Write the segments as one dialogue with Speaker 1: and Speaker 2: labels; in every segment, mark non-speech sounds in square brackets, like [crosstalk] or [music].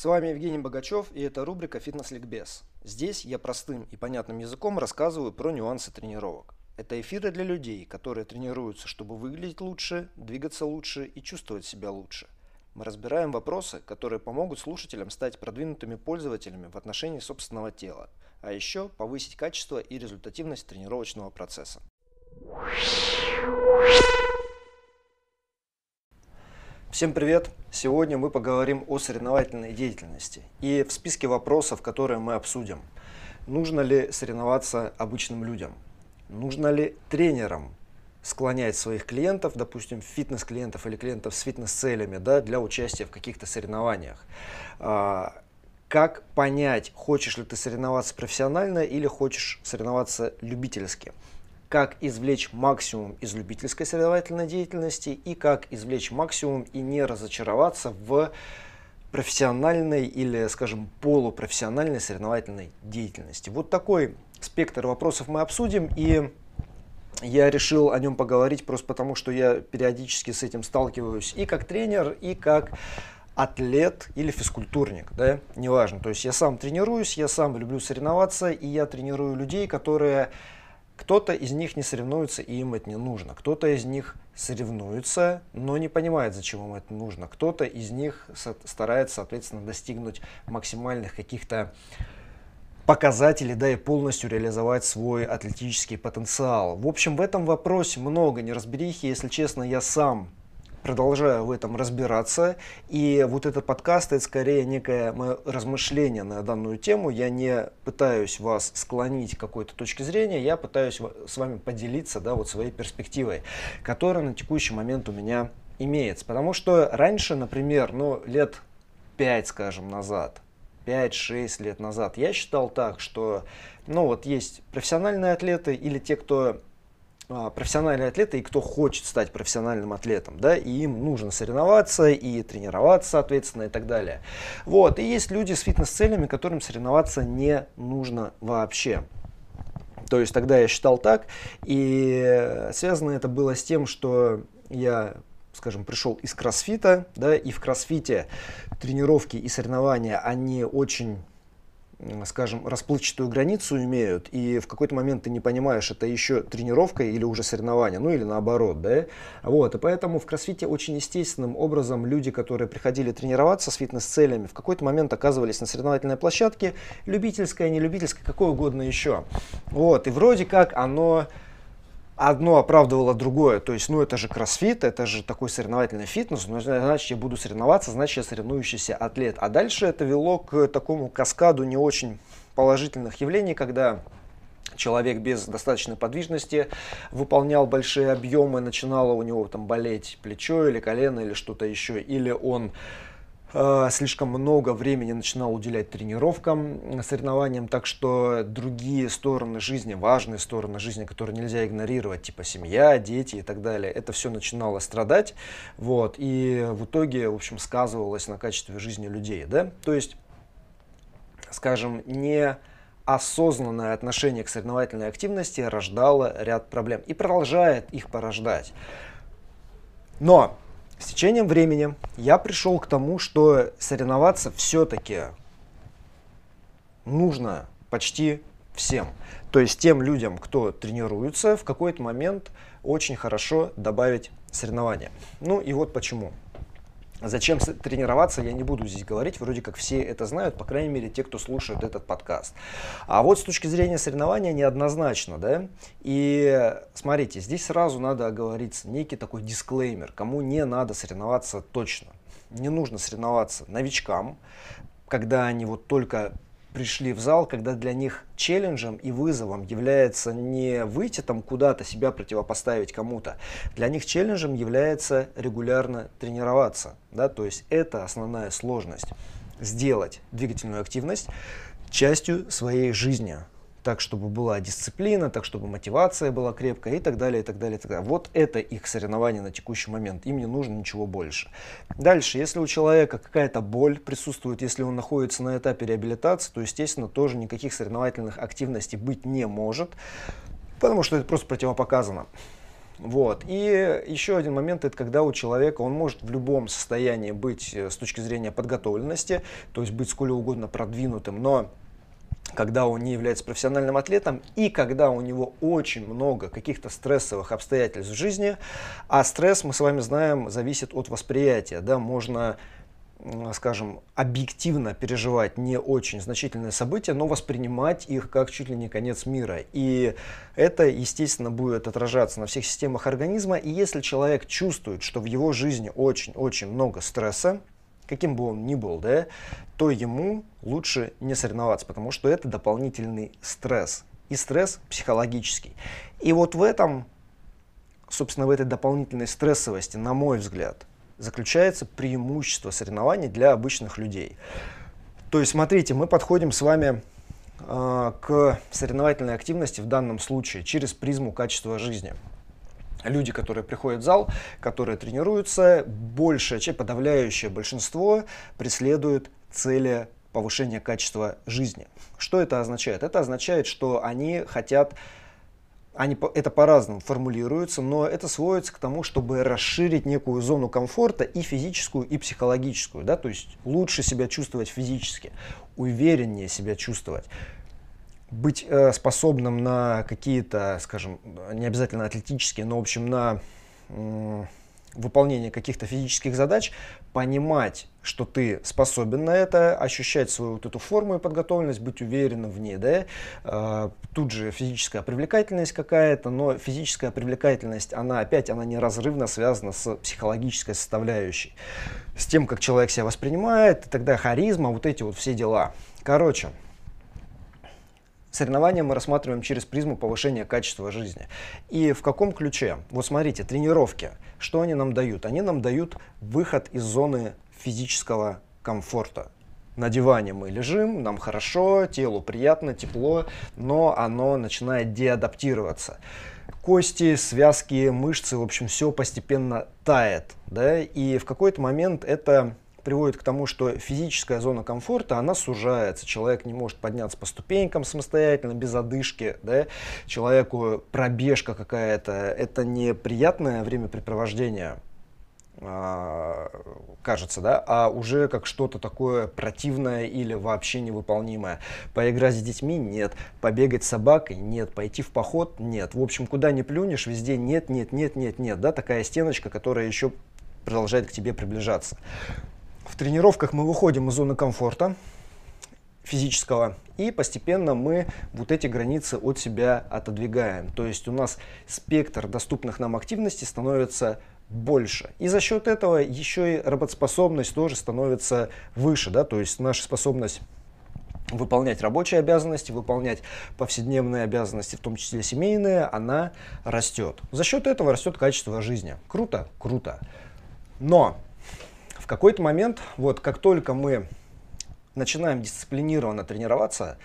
Speaker 1: С вами Евгений Богачев и это рубрика «Фитнес-ликбез». Здесь я простым и понятным языком рассказываю про нюансы тренировок. Это эфиры для людей, которые тренируются, чтобы выглядеть лучше, двигаться лучше и чувствовать себя лучше. Мы разбираем вопросы, которые помогут слушателям стать продвинутыми пользователями в отношении собственного тела, а еще повысить качество и результативность тренировочного процесса. Всем привет! Сегодня мы поговорим о соревновательной деятельности. И в списке вопросов, которые мы обсудим, нужно ли соревноваться обычным людям? Нужно ли тренерам склонять своих клиентов, допустим, фитнес-клиентов или клиентов с фитнес-целями, да, для участия в каких-то соревнованиях? А, как понять, хочешь ли ты соревноваться профессионально или хочешь соревноваться любительски? Как извлечь максимум из любительской соревновательной деятельности и как извлечь максимум и не разочароваться в профессиональной или, скажем, полупрофессиональной соревновательной деятельности. Вот такой спектр вопросов мы обсудим и я решил о нем поговорить просто потому, что я периодически с этим сталкиваюсь и как тренер, и как атлет или физкультурник, да, неважно. То есть я сам тренируюсь, я сам люблю соревноваться, и я тренирую людей, которые кто-то из них не соревнуется, и им это не нужно. Кто-то из них соревнуется, но не понимает, зачем им это нужно. Кто-то из них старается, соответственно, достигнуть максимальных каких-то показателей, да, и полностью реализовать свой атлетический потенциал. В общем, в этом вопросе много неразберихи. Если честно, я сам продолжаю в этом разбираться. И вот этот подкаст это скорее некое мое размышление на данную тему. Я не пытаюсь вас склонить к какой-то точке зрения, я пытаюсь с вами поделиться да, вот своей перспективой, которая на текущий момент у меня имеется. Потому что раньше, например, ну, лет 5, скажем, назад, 5-6 лет назад, я считал так, что ну вот есть профессиональные атлеты или те, кто профессиональные атлеты и кто хочет стать профессиональным атлетом, да, и им нужно соревноваться и тренироваться, соответственно, и так далее. Вот, и есть люди с фитнес-целями, которым соревноваться не нужно вообще. То есть тогда я считал так, и связано это было с тем, что я скажем, пришел из кроссфита, да, и в кроссфите тренировки и соревнования, они очень скажем, расплывчатую границу имеют, и в какой-то момент ты не понимаешь, это еще тренировка или уже соревнование, ну или наоборот, да, вот, и поэтому в кроссфите очень естественным образом люди, которые приходили тренироваться с фитнес-целями, в какой-то момент оказывались на соревновательной площадке, любительская, не любительская, какое угодно еще, вот, и вроде как оно одно оправдывало другое. То есть, ну это же кроссфит, это же такой соревновательный фитнес, ну, значит я буду соревноваться, значит я соревнующийся атлет. А дальше это вело к такому каскаду не очень положительных явлений, когда человек без достаточной подвижности выполнял большие объемы, начинало у него там болеть плечо или колено или что-то еще, или он слишком много времени начинал уделять тренировкам, соревнованиям, так что другие стороны жизни, важные стороны жизни, которые нельзя игнорировать, типа семья, дети и так далее, это все начинало страдать, вот, и в итоге, в общем, сказывалось на качестве жизни людей, да, то есть, скажем, не осознанное отношение к соревновательной активности рождало ряд проблем и продолжает их порождать. Но с течением времени я пришел к тому, что соревноваться все-таки нужно почти всем. То есть тем людям, кто тренируется, в какой-то момент очень хорошо добавить соревнования. Ну и вот почему. Зачем тренироваться, я не буду здесь говорить, вроде как все это знают, по крайней мере, те, кто слушает этот подкаст. А вот с точки зрения соревнования неоднозначно, да, и смотрите, здесь сразу надо оговориться, некий такой дисклеймер, кому не надо соревноваться точно. Не нужно соревноваться новичкам, когда они вот только пришли в зал, когда для них челленджем и вызовом является не выйти там куда-то, себя противопоставить кому-то. Для них челленджем является регулярно тренироваться. Да? То есть это основная сложность. Сделать двигательную активность частью своей жизни так, чтобы была дисциплина, так, чтобы мотивация была крепкая и так далее, и так далее, и так далее. Вот это их соревнование на текущий момент. Им не нужно ничего больше. Дальше, если у человека какая-то боль присутствует, если он находится на этапе реабилитации, то, естественно, тоже никаких соревновательных активностей быть не может, потому что это просто противопоказано. Вот. И еще один момент, это когда у человека, он может в любом состоянии быть э, с точки зрения подготовленности, то есть быть сколь угодно продвинутым, но когда он не является профессиональным атлетом и когда у него очень много каких-то стрессовых обстоятельств в жизни, а стресс, мы с вами знаем, зависит от восприятия, да, можно скажем, объективно переживать не очень значительные события, но воспринимать их как чуть ли не конец мира. И это, естественно, будет отражаться на всех системах организма. И если человек чувствует, что в его жизни очень-очень много стресса, каким бы он ни был, да, то ему лучше не соревноваться, потому что это дополнительный стресс. И стресс психологический. И вот в этом, собственно, в этой дополнительной стрессовости, на мой взгляд, заключается преимущество соревнований для обычных людей. То есть, смотрите, мы подходим с вами э, к соревновательной активности в данном случае через призму качества жизни. Люди, которые приходят в зал, которые тренируются, большее, чем подавляющее большинство преследуют цели повышения качества жизни. Что это означает? Это означает, что они хотят они это по-разному формулируются, но это сводится к тому, чтобы расширить некую зону комфорта и физическую, и психологическую, да, то есть лучше себя чувствовать физически, увереннее себя чувствовать быть э, способным на какие-то, скажем, не обязательно атлетические, но, в общем, на выполнение каких-то физических задач, понимать, что ты способен на это, ощущать свою вот эту форму и подготовленность, быть уверенным в ней, да, э, тут же физическая привлекательность какая-то, но физическая привлекательность, она опять, она неразрывно связана с психологической составляющей, с тем, как человек себя воспринимает, и тогда харизма, вот эти вот все дела. Короче, Соревнования мы рассматриваем через призму повышения качества жизни. И в каком ключе? Вот смотрите, тренировки. Что они нам дают? Они нам дают выход из зоны физического комфорта. На диване мы лежим, нам хорошо, телу приятно, тепло, но оно начинает деадаптироваться. Кости, связки, мышцы, в общем, все постепенно тает. Да? И в какой-то момент это приводит к тому, что физическая зона комфорта, она сужается. Человек не может подняться по ступенькам самостоятельно, без одышки. Да? Человеку пробежка какая-то, это неприятное времяпрепровождение, а, кажется, да, а уже как что-то такое противное или вообще невыполнимое. Поиграть с детьми – нет, побегать с собакой – нет, пойти в поход – нет. В общем, куда не плюнешь, везде нет, нет, нет, нет, нет, да, такая стеночка, которая еще продолжает к тебе приближаться. В тренировках мы выходим из зоны комфорта физического и постепенно мы вот эти границы от себя отодвигаем. То есть у нас спектр доступных нам активностей становится больше. И за счет этого еще и работоспособность тоже становится выше. Да? То есть наша способность выполнять рабочие обязанности, выполнять повседневные обязанности, в том числе семейные, она растет. За счет этого растет качество жизни. Круто? Круто. Но какой-то момент, вот как только мы начинаем дисциплинированно тренироваться,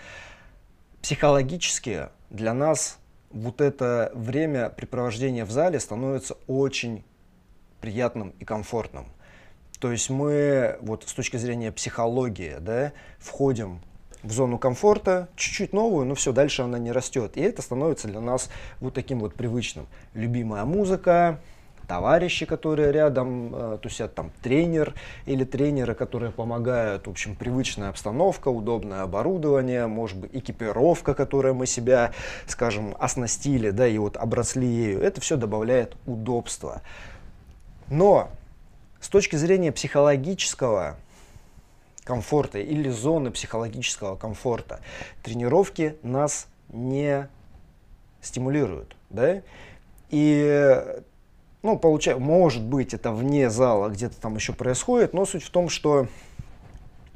Speaker 1: психологически для нас вот это время препровождения в зале становится очень приятным и комфортным. То есть мы вот с точки зрения психологии да, входим в зону комфорта, чуть-чуть новую, но все, дальше она не растет. И это становится для нас вот таким вот привычным. Любимая музыка, товарищи, которые рядом э, тусят, там тренер или тренеры, которые помогают, в общем, привычная обстановка, удобное оборудование, может быть, экипировка, которая мы себя, скажем, оснастили, да, и вот обросли ею, это все добавляет удобства. Но с точки зрения психологического комфорта или зоны психологического комфорта, тренировки нас не стимулируют, да, и ну, получается, может быть, это вне зала где-то там еще происходит, но суть в том, что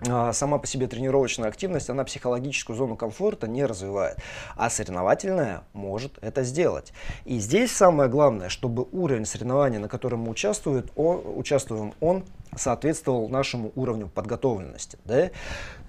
Speaker 1: а, сама по себе тренировочная активность, она психологическую зону комфорта не развивает, а соревновательная может это сделать. И здесь самое главное, чтобы уровень соревнований, на котором мы участвуем, он, участвуем, он соответствовал нашему уровню подготовленности. Да?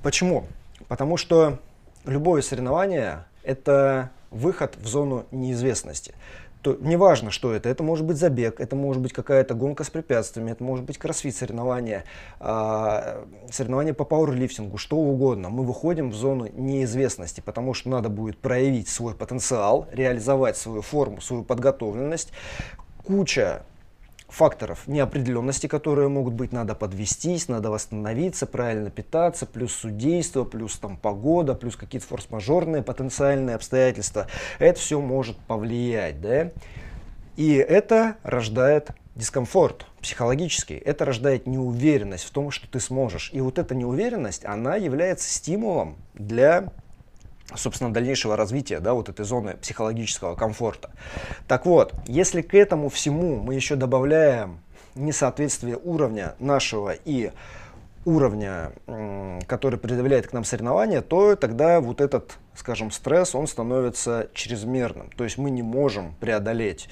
Speaker 1: Почему? Потому что любое соревнование – это выход в зону неизвестности то неважно, что это. Это может быть забег, это может быть какая-то гонка с препятствиями, это может быть кроссфит соревнования, э, соревнования по пауэрлифтингу, что угодно. Мы выходим в зону неизвестности, потому что надо будет проявить свой потенциал, реализовать свою форму, свою подготовленность, куча факторов неопределенности, которые могут быть, надо подвестись, надо восстановиться, правильно питаться, плюс судейство, плюс там погода, плюс какие-то форс-мажорные потенциальные обстоятельства. Это все может повлиять, да? И это рождает дискомфорт психологический. Это рождает неуверенность в том, что ты сможешь. И вот эта неуверенность, она является стимулом для собственно, дальнейшего развития, да, вот этой зоны психологического комфорта. Так вот, если к этому всему мы еще добавляем несоответствие уровня нашего и уровня, который предъявляет к нам соревнования, то тогда вот этот, скажем, стресс, он становится чрезмерным. То есть мы не можем преодолеть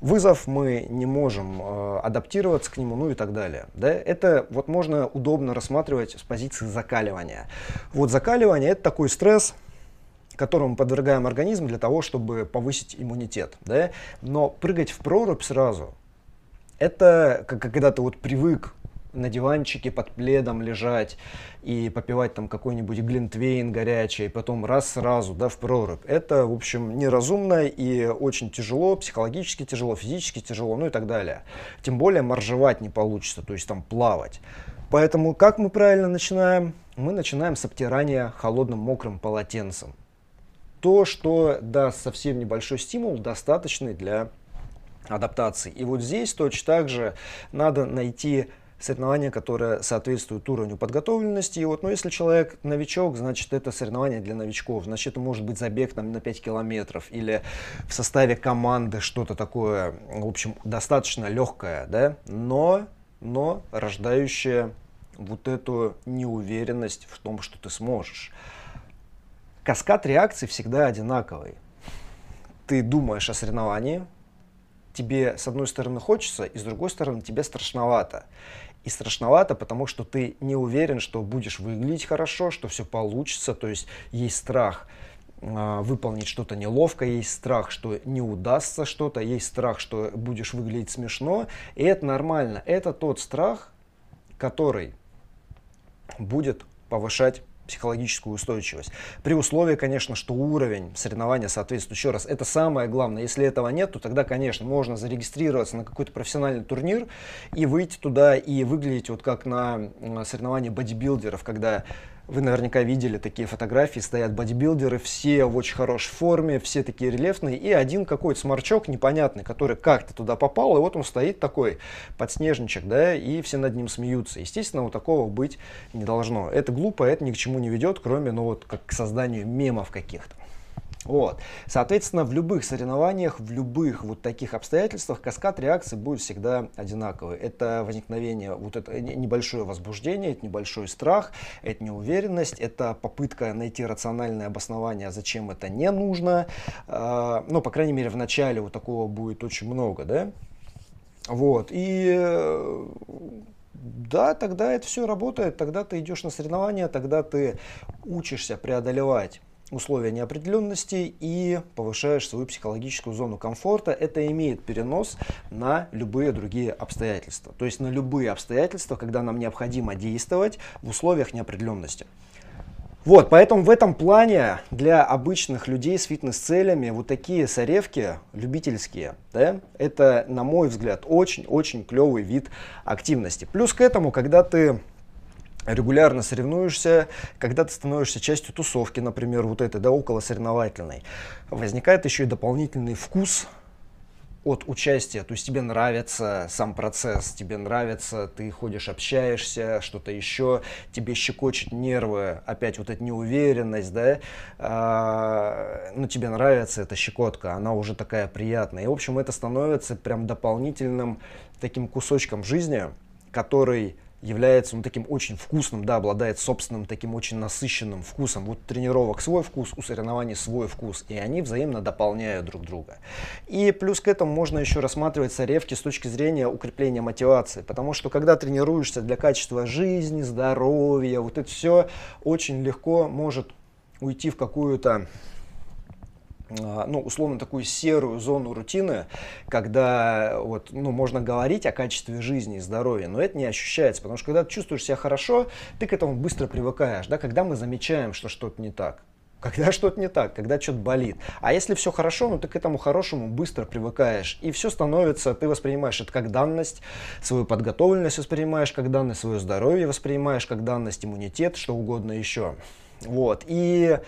Speaker 1: вызов, мы не можем э, адаптироваться к нему, ну и так далее. Да? Это вот можно удобно рассматривать с позиции закаливания. Вот закаливание это такой стресс, которому подвергаем организм для того, чтобы повысить иммунитет. Да? Но прыгать в прорубь сразу, это как когда ты вот привык на диванчике под пледом лежать и попивать там какой-нибудь глинтвейн горячий, и потом раз сразу, да, в прорубь. Это, в общем, неразумно и очень тяжело, психологически тяжело, физически тяжело, ну и так далее. Тем более моржевать не получится, то есть там плавать. Поэтому как мы правильно начинаем? Мы начинаем с обтирания холодным мокрым полотенцем то, что даст совсем небольшой стимул, достаточный для адаптации. И вот здесь точно так же надо найти соревнование, которое соответствует уровню подготовленности. И вот, ну, если человек новичок, значит, это соревнование для новичков. Значит, это может быть забег там, на 5 километров или в составе команды что-то такое, в общем, достаточно легкое, да, но, но рождающее вот эту неуверенность в том, что ты сможешь каскад реакций всегда одинаковый. Ты думаешь о соревновании, тебе с одной стороны хочется, и с другой стороны тебе страшновато. И страшновато, потому что ты не уверен, что будешь выглядеть хорошо, что все получится, то есть есть страх э, выполнить что-то неловко, есть страх, что не удастся что-то, есть страх, что будешь выглядеть смешно, и это нормально. Это тот страх, который будет повышать психологическую устойчивость. При условии, конечно, что уровень соревнования соответствует. Еще раз, это самое главное. Если этого нет, то тогда, конечно, можно зарегистрироваться на какой-то профессиональный турнир и выйти туда и выглядеть вот как на соревновании бодибилдеров, когда вы наверняка видели такие фотографии, стоят бодибилдеры, все в очень хорошей форме, все такие рельефные, и один какой-то сморчок непонятный, который как-то туда попал, и вот он стоит такой подснежничек, да, и все над ним смеются. Естественно, вот такого быть не должно. Это глупо, это ни к чему не ведет, кроме, ну вот, как к созданию мемов каких-то. Вот. Соответственно, в любых соревнованиях, в любых вот таких обстоятельствах каскад реакций будет всегда одинаковый. Это возникновение, вот это небольшое возбуждение, это небольшой страх, это неуверенность, это попытка найти рациональное обоснование, зачем это не нужно. А, ну, по крайней мере, в начале вот такого будет очень много, да? Вот. И да, тогда это все работает, тогда ты идешь на соревнования, тогда ты учишься преодолевать условия неопределенности и повышаешь свою психологическую зону комфорта. Это имеет перенос на любые другие обстоятельства. То есть на любые обстоятельства, когда нам необходимо действовать в условиях неопределенности. Вот, поэтому в этом плане для обычных людей с фитнес-целями вот такие соревки любительские, да, это, на мой взгляд, очень-очень клевый вид активности. Плюс к этому, когда ты регулярно соревнуешься, когда ты становишься частью тусовки, например, вот этой, да, около соревновательной, возникает еще и дополнительный вкус от участия, то есть тебе нравится сам процесс, тебе нравится, ты ходишь, общаешься, что-то еще, тебе щекочет нервы, опять вот эта неуверенность, да, а, ну тебе нравится эта щекотка, она уже такая приятная, и в общем это становится прям дополнительным таким кусочком жизни, который является ну, таким очень вкусным, да, обладает собственным таким очень насыщенным вкусом. Вот тренировок свой вкус, у соревнований свой вкус, и они взаимно дополняют друг друга. И плюс к этому можно еще рассматривать соревки с точки зрения укрепления мотивации, потому что когда тренируешься для качества жизни, здоровья, вот это все очень легко может уйти в какую-то ну, условно, такую серую зону рутины, когда вот, ну, можно говорить о качестве жизни и здоровья, но это не ощущается, потому что когда ты чувствуешь себя хорошо, ты к этому быстро привыкаешь, да, когда мы замечаем, что что-то не так. когда [laughs] что-то не так, когда что-то болит. А если все хорошо, ну ты к этому хорошему быстро привыкаешь. И все становится, ты воспринимаешь это как данность, свою подготовленность воспринимаешь как данность, свое здоровье воспринимаешь как данность, иммунитет, что угодно еще. Вот. И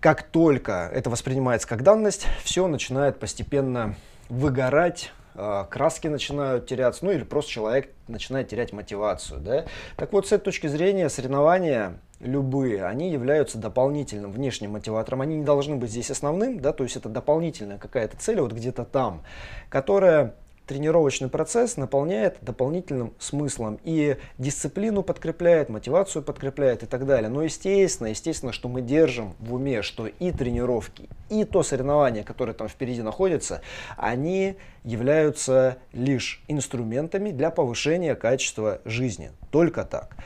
Speaker 1: как только это воспринимается как данность, все начинает постепенно выгорать, а, краски начинают теряться, ну или просто человек начинает терять мотивацию. Да? Так вот, с этой точки зрения соревнования любые, они являются дополнительным внешним мотиватором. Они не должны быть здесь основным, да, то есть это дополнительная какая-то цель вот где-то там, которая тренировочный процесс наполняет дополнительным смыслом и дисциплину подкрепляет, мотивацию подкрепляет и так далее. Но естественно, естественно, что мы держим в уме, что и тренировки, и то соревнование, которое там впереди находится, они являются лишь инструментами для повышения качества жизни. Только так.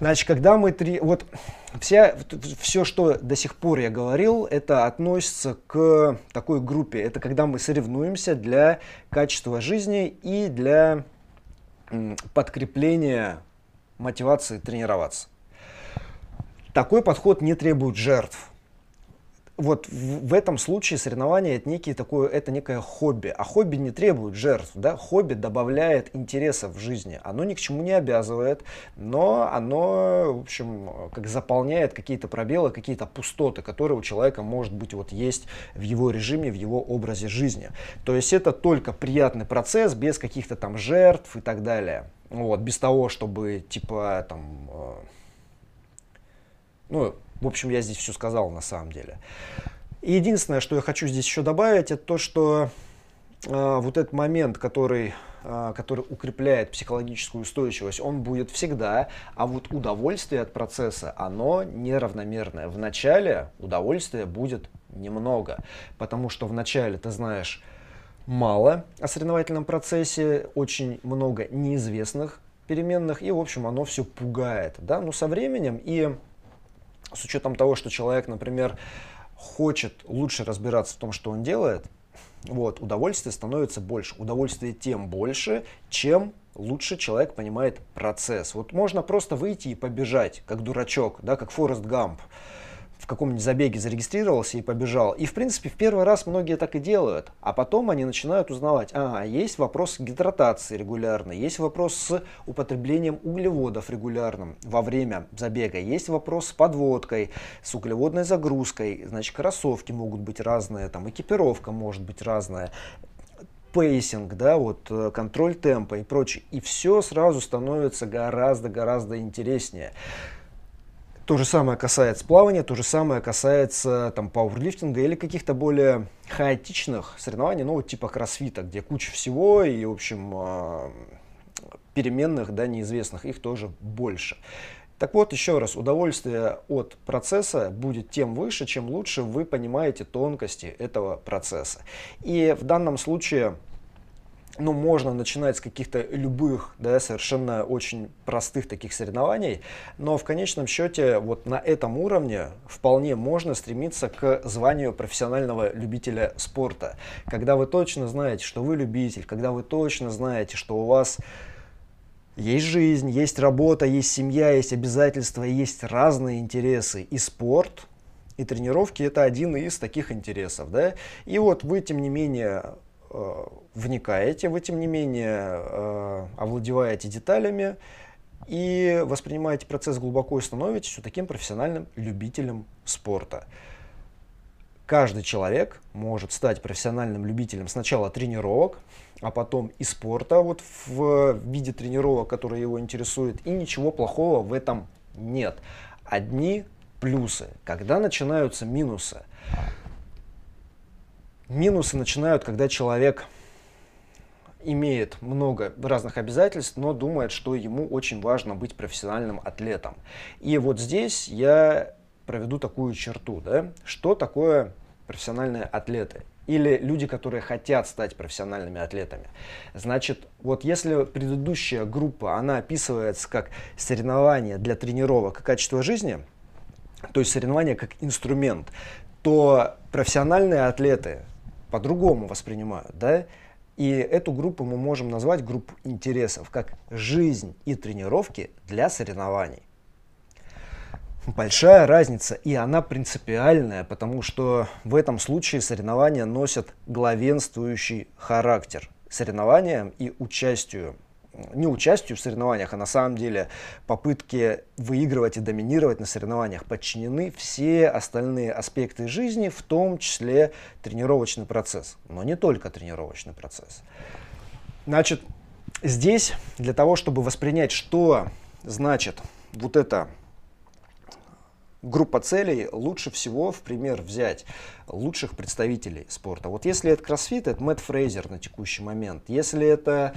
Speaker 1: Значит, когда мы три... Вот вся, все, что до сих пор я говорил, это относится к такой группе. Это когда мы соревнуемся для качества жизни и для подкрепления мотивации тренироваться. Такой подход не требует жертв вот в, в этом случае соревнование это некий такое, это некое хобби. А хобби не требует жертв, да? Хобби добавляет интереса в жизни. Оно ни к чему не обязывает, но оно, в общем, как заполняет какие-то пробелы, какие-то пустоты, которые у человека, может быть, вот есть в его режиме, в его образе жизни. То есть это только приятный процесс, без каких-то там жертв и так далее. Вот, без того, чтобы, типа, там, э, ну, в общем, я здесь все сказал на самом деле. И единственное, что я хочу здесь еще добавить, это то, что э, вот этот момент, который, э, который укрепляет психологическую устойчивость, он будет всегда, а вот удовольствие от процесса, оно неравномерное. В начале удовольствия будет немного, потому что в начале ты знаешь мало о соревновательном процессе, очень много неизвестных переменных, и, в общем, оно все пугает. Да? Но со временем и с учетом того, что человек, например, хочет лучше разбираться в том, что он делает, вот, удовольствие становится больше. Удовольствие тем больше, чем лучше человек понимает процесс. Вот можно просто выйти и побежать, как дурачок, да, как Форест Гамп в каком-нибудь забеге зарегистрировался и побежал. И, в принципе, в первый раз многие так и делают. А потом они начинают узнавать, а, есть вопрос гидратации регулярной, есть вопрос с употреблением углеводов регулярным во время забега, есть вопрос с подводкой, с углеводной загрузкой, значит, кроссовки могут быть разные, там, экипировка может быть разная пейсинг, да, вот э, контроль темпа и прочее. И все сразу становится гораздо-гораздо интереснее. То же самое касается плавания, то же самое касается там пауэрлифтинга или каких-то более хаотичных соревнований, ну типа кроссфита, где куча всего и, в общем, а, переменных, да, неизвестных, их тоже больше. Так вот, еще раз, удовольствие от процесса будет тем выше, чем лучше вы понимаете тонкости этого процесса. И в данном случае ну, можно начинать с каких-то любых, да, совершенно очень простых таких соревнований, но в конечном счете вот на этом уровне вполне можно стремиться к званию профессионального любителя спорта. Когда вы точно знаете, что вы любитель, когда вы точно знаете, что у вас есть жизнь, есть работа, есть семья, есть обязательства, есть разные интересы. И спорт, и тренировки – это один из таких интересов. Да? И вот вы, тем не менее, Э, вникаете, вы тем не менее э, овладеваете деталями и воспринимаете процесс глубоко и становитесь таким профессиональным любителем спорта. Каждый человек может стать профессиональным любителем сначала тренировок, а потом и спорта вот в виде тренировок, которые его интересуют, и ничего плохого в этом нет. Одни плюсы. Когда начинаются минусы? Минусы начинают, когда человек имеет много разных обязательств, но думает, что ему очень важно быть профессиональным атлетом. И вот здесь я проведу такую черту. Да? Что такое профессиональные атлеты? Или люди, которые хотят стать профессиональными атлетами. Значит, вот если предыдущая группа, она описывается как соревнование для тренировок и качества жизни, то есть соревнование как инструмент, то профессиональные атлеты по-другому воспринимают, да, и эту группу мы можем назвать группу интересов, как жизнь и тренировки для соревнований. большая разница, и она принципиальная, потому что в этом случае соревнования носят главенствующий характер. Соревнованиям и участию не участию в соревнованиях, а на самом деле попытки выигрывать и доминировать на соревнованиях подчинены все остальные аспекты жизни, в том числе тренировочный процесс, но не только тренировочный процесс. Значит, здесь для того, чтобы воспринять, что значит вот это группа целей лучше всего в пример взять лучших представителей спорта. Вот если это кроссфит, это Мэтт Фрейзер на текущий момент. Если это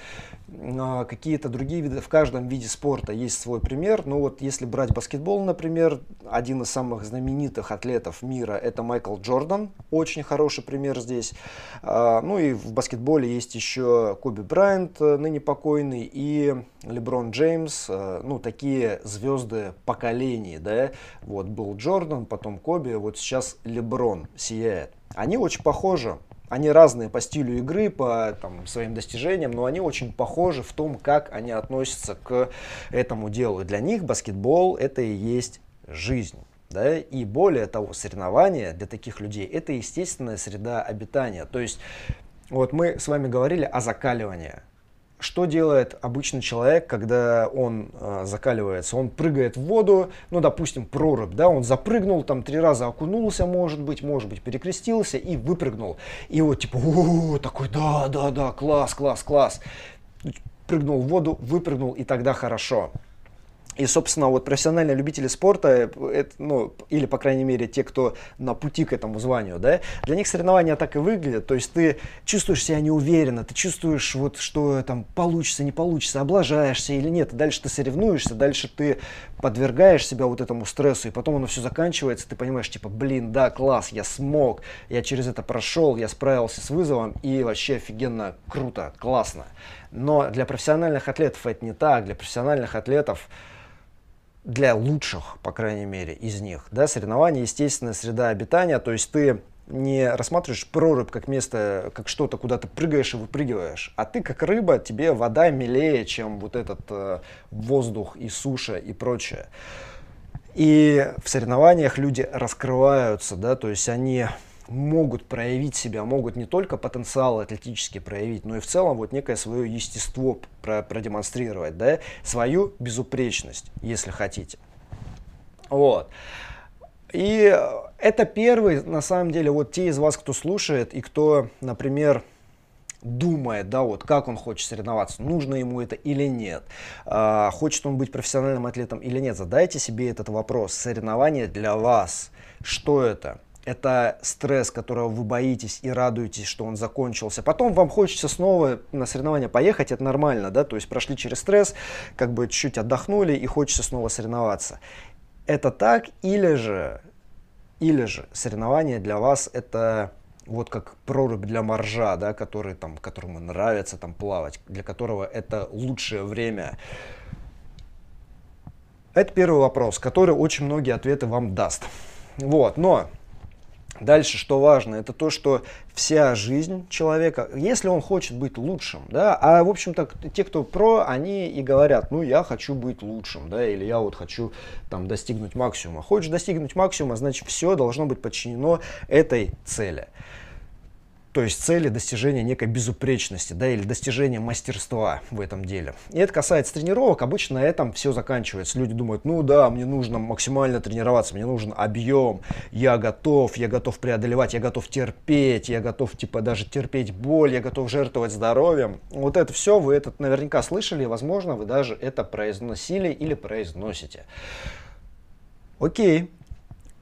Speaker 1: э, какие-то другие виды, в каждом виде спорта есть свой пример. Ну вот если брать баскетбол, например, один из самых знаменитых атлетов мира это Майкл Джордан. Очень хороший пример здесь. Э, ну и в баскетболе есть еще Коби Брайант, э, ныне покойный, и Леброн Джеймс. Э, ну такие звезды поколений, да. Вот был Джордан, потом Коби, вот сейчас Леброн сияет. Они очень похожи. Они разные по стилю игры, по там, своим достижениям, но они очень похожи в том, как они относятся к этому делу. Для них баскетбол это и есть жизнь. Да? И более того, соревнования для таких людей это естественная среда обитания. То есть вот мы с вами говорили о закаливании что делает обычный человек, когда он э, закаливается? Он прыгает в воду, ну, допустим, прорубь, да, он запрыгнул, там три раза окунулся, может быть, может быть, перекрестился и выпрыгнул. И вот типа, о, такой, да, да, да, класс, класс, класс. Прыгнул в воду, выпрыгнул, и тогда хорошо. И, собственно, вот профессиональные любители спорта, это, ну, или, по крайней мере, те, кто на пути к этому званию, да, для них соревнования так и выглядят. То есть ты чувствуешь себя неуверенно, ты чувствуешь, вот, что там получится, не получится, облажаешься или нет. Дальше ты соревнуешься, дальше ты подвергаешь себя вот этому стрессу, и потом оно все заканчивается, ты понимаешь, типа, блин, да, класс, я смог, я через это прошел, я справился с вызовом, и вообще офигенно, круто, классно. Но для профессиональных атлетов это не так. Для профессиональных атлетов для лучших, по крайней мере, из них. Да, соревнования, естественная среда обитания, то есть ты не рассматриваешь прорубь как место, как что-то, куда ты прыгаешь и выпрыгиваешь, а ты как рыба, тебе вода милее, чем вот этот э, воздух и суша и прочее. И в соревнованиях люди раскрываются, да, то есть они могут проявить себя, могут не только потенциал атлетически проявить, но и в целом вот некое свое естество продемонстрировать, да, свою безупречность, если хотите. Вот. И это первый, на самом деле, вот те из вас, кто слушает и кто, например, думает, да, вот как он хочет соревноваться, нужно ему это или нет, а, хочет он быть профессиональным атлетом или нет, задайте себе этот вопрос. Соревнование для вас, что это? Это стресс, которого вы боитесь и радуетесь, что он закончился. Потом вам хочется снова на соревнования поехать, это нормально, да, то есть прошли через стресс, как бы чуть-чуть отдохнули и хочется снова соревноваться. Это так или же, или же соревнования для вас это вот как прорубь для моржа, да, который, там, которому нравится там плавать, для которого это лучшее время. Это первый вопрос, который очень многие ответы вам даст. Вот, но Дальше, что важно, это то, что вся жизнь человека, если он хочет быть лучшим, да, а в общем-то те, кто про, они и говорят, ну я хочу быть лучшим, да, или я вот хочу там достигнуть максимума. Хочешь достигнуть максимума, значит все должно быть подчинено этой цели то есть цели достижения некой безупречности, да, или достижения мастерства в этом деле. И это касается тренировок, обычно на этом все заканчивается. Люди думают, ну да, мне нужно максимально тренироваться, мне нужен объем, я готов, я готов преодолевать, я готов терпеть, я готов типа даже терпеть боль, я готов жертвовать здоровьем. Вот это все вы это наверняка слышали, возможно, вы даже это произносили или произносите. Окей,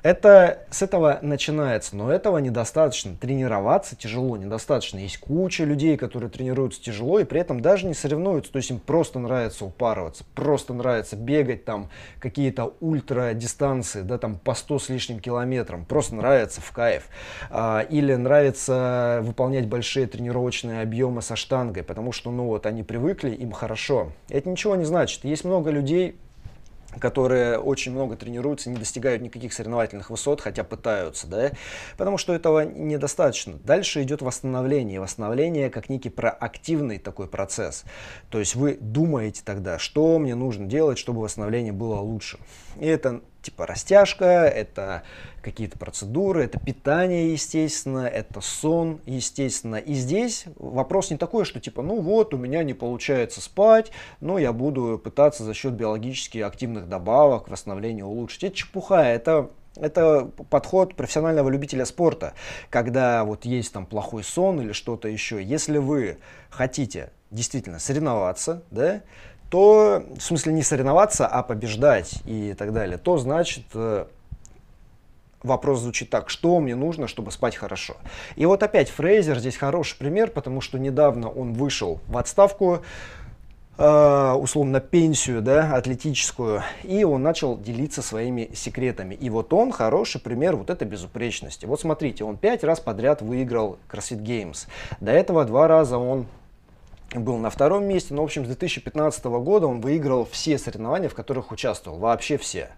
Speaker 1: это с этого начинается, но этого недостаточно. Тренироваться тяжело, недостаточно. Есть куча людей, которые тренируются тяжело и при этом даже не соревнуются. То есть им просто нравится упарываться, просто нравится бегать там какие-то ультра дистанции, да, там по 100 с лишним километрам. Просто нравится в кайф. А, или нравится выполнять большие тренировочные объемы со штангой, потому что, ну вот, они привыкли, им хорошо. Это ничего не значит. Есть много людей, которые очень много тренируются, не достигают никаких соревновательных высот, хотя пытаются, да, потому что этого недостаточно. Дальше идет восстановление. Восстановление как некий проактивный такой процесс. То есть вы думаете тогда, что мне нужно делать, чтобы восстановление было лучше. И это типа растяжка, это какие-то процедуры, это питание, естественно, это сон, естественно. И здесь вопрос не такой, что типа, ну вот, у меня не получается спать, но я буду пытаться за счет биологически активных добавок восстановление улучшить. Это чепуха, это это подход профессионального любителя спорта, когда вот есть там плохой сон или что-то еще. Если вы хотите действительно соревноваться, да, то, в смысле не соревноваться, а побеждать и так далее, то значит э, вопрос звучит так, что мне нужно, чтобы спать хорошо. И вот опять Фрейзер здесь хороший пример, потому что недавно он вышел в отставку, э, условно пенсию, да, атлетическую, и он начал делиться своими секретами. И вот он хороший пример вот этой безупречности. Вот смотрите, он пять раз подряд выиграл CrossFit Games. До этого два раза он был на втором месте, но в общем с 2015 года он выиграл все соревнования, в которых участвовал, вообще все.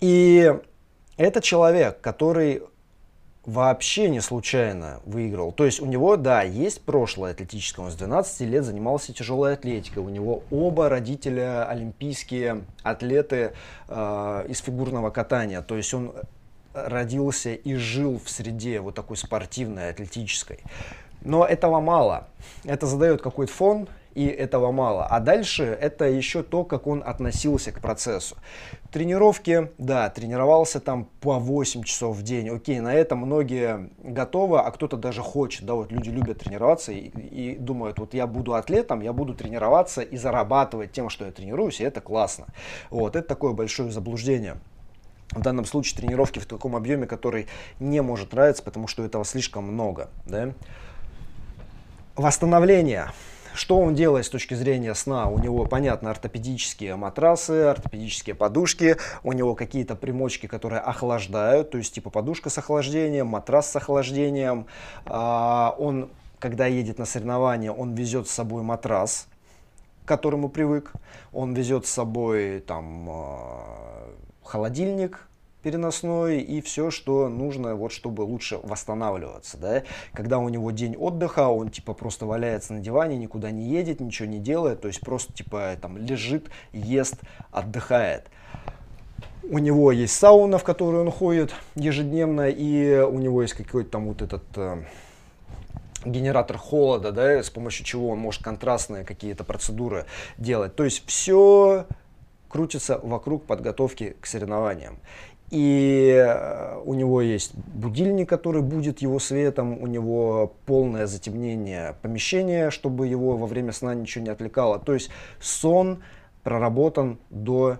Speaker 1: И это человек, который вообще не случайно выиграл. То есть у него, да, есть прошлое атлетическое. Он с 12 лет занимался тяжелой атлетикой. У него оба родителя олимпийские атлеты э, из фигурного катания. То есть он родился и жил в среде вот такой спортивной, атлетической. Но этого мало. Это задает какой-то фон, и этого мало. А дальше это еще то, как он относился к процессу. Тренировки, да, тренировался там по 8 часов в день. Окей, на это многие готовы, а кто-то даже хочет. Да, вот люди любят тренироваться и, и думают, вот я буду атлетом, я буду тренироваться и зарабатывать тем, что я тренируюсь, и это классно. Вот, это такое большое заблуждение. В данном случае тренировки в таком объеме, который не может нравиться, потому что этого слишком много. Да? Восстановление. Что он делает с точки зрения сна? У него, понятно, ортопедические матрасы, ортопедические подушки, у него какие-то примочки, которые охлаждают, то есть типа подушка с охлаждением, матрас с охлаждением. А, он, когда едет на соревнования, он везет с собой матрас, к которому привык. Он везет с собой там а, холодильник, переносной и все, что нужно, вот чтобы лучше восстанавливаться, да. Когда у него день отдыха, он типа просто валяется на диване, никуда не едет, ничего не делает, то есть просто типа там лежит, ест, отдыхает. У него есть сауна, в которую он ходит ежедневно, и у него есть какой-то там вот этот э, генератор холода, да, с помощью чего он может контрастные какие-то процедуры делать. То есть все крутится вокруг подготовки к соревнованиям. И э, у него есть будильник, который будет его светом, у него полное затемнение помещения, чтобы его во время сна ничего не отвлекало. То есть сон проработан до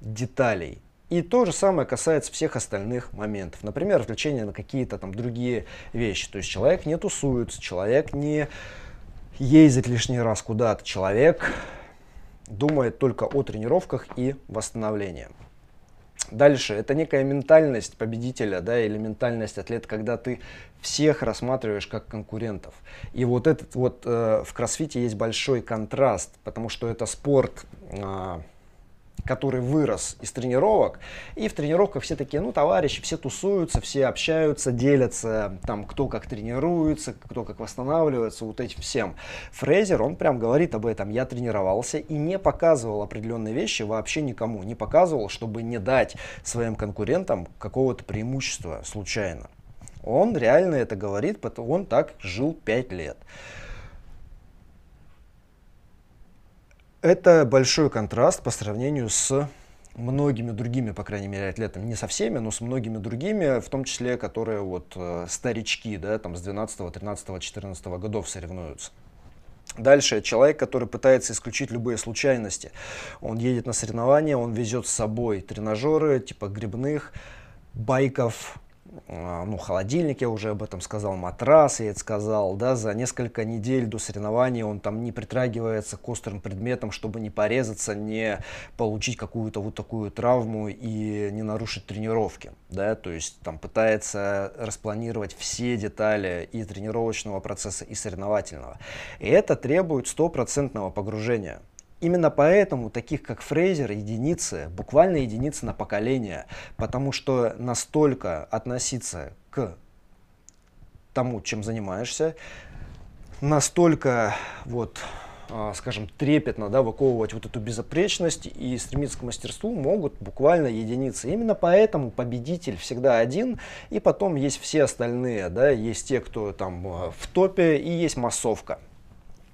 Speaker 1: деталей. И то же самое касается всех остальных моментов. Например, отвлечение на какие-то там другие вещи. То есть человек не тусуется, человек не ездит лишний раз куда-то. Человек думает только о тренировках и восстановлении. Дальше, это некая ментальность победителя, да, или ментальность атлета, когда ты всех рассматриваешь как конкурентов. И вот этот вот э, в кроссфите есть большой контраст, потому что это спорт э, который вырос из тренировок. И в тренировках все такие, ну, товарищи, все тусуются, все общаются, делятся, там, кто как тренируется, кто как восстанавливается, вот этим всем. Фрейзер, он прям говорит об этом. Я тренировался и не показывал определенные вещи вообще никому. Не показывал, чтобы не дать своим конкурентам какого-то преимущества случайно. Он реально это говорит, потому он так жил 5 лет. Это большой контраст по сравнению с многими другими, по крайней мере, атлетами, не со всеми, но с многими другими, в том числе, которые вот э, старички, да, там с 12, 13, 14 годов соревнуются. Дальше человек, который пытается исключить любые случайности. Он едет на соревнования, он везет с собой тренажеры типа грибных, байков, ну, холодильник, я уже об этом сказал, матрас, я это сказал, да, за несколько недель до соревнований он там не притрагивается к острым предметам, чтобы не порезаться, не получить какую-то вот такую травму и не нарушить тренировки, да, то есть там пытается распланировать все детали и тренировочного процесса, и соревновательного. И это требует стопроцентного погружения. Именно поэтому таких как Фрейзер единицы, буквально единицы на поколение, потому что настолько относиться к тому, чем занимаешься, настолько вот а, скажем, трепетно да, выковывать вот эту безопречность и стремиться к мастерству могут буквально единицы. Именно поэтому победитель всегда один, и потом есть все остальные, да, есть те, кто там а, в топе, и есть массовка.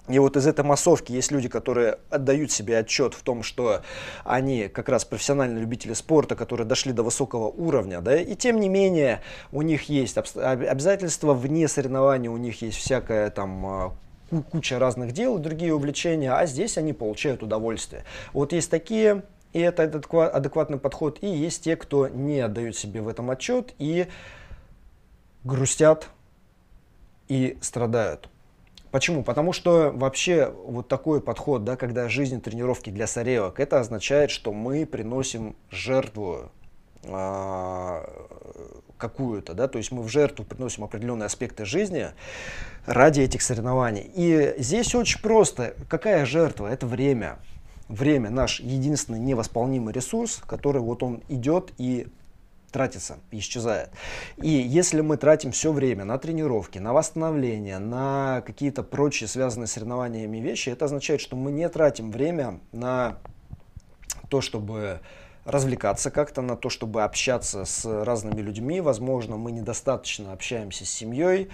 Speaker 1: И вот из этой массовки есть люди, которые отдают себе отчет в том, что они как раз профессиональные любители спорта, которые дошли до высокого уровня, да, и тем не менее у них есть обязательства вне соревнований, у них есть всякая там а, куча разных дел другие увлечения, а здесь они получают удовольствие. Вот есть такие, и это адекватный подход, и есть те, кто не отдают себе в этом отчет и грустят и страдают. Почему? Потому что вообще вот такой подход, да, когда жизнь тренировки для соревок, это означает, что мы приносим жертву э, какую-то, да, то есть мы в жертву приносим определенные аспекты жизни ради этих соревнований. И здесь очень просто. Какая жертва? Это время. Время наш единственный невосполнимый ресурс, который вот он идет и тратится, исчезает. И если мы тратим все время на тренировки, на восстановление, на какие-то прочие связанные с соревнованиями вещи, это означает, что мы не тратим время на то, чтобы развлекаться как-то, на то, чтобы общаться с разными людьми. Возможно, мы недостаточно общаемся с семьей.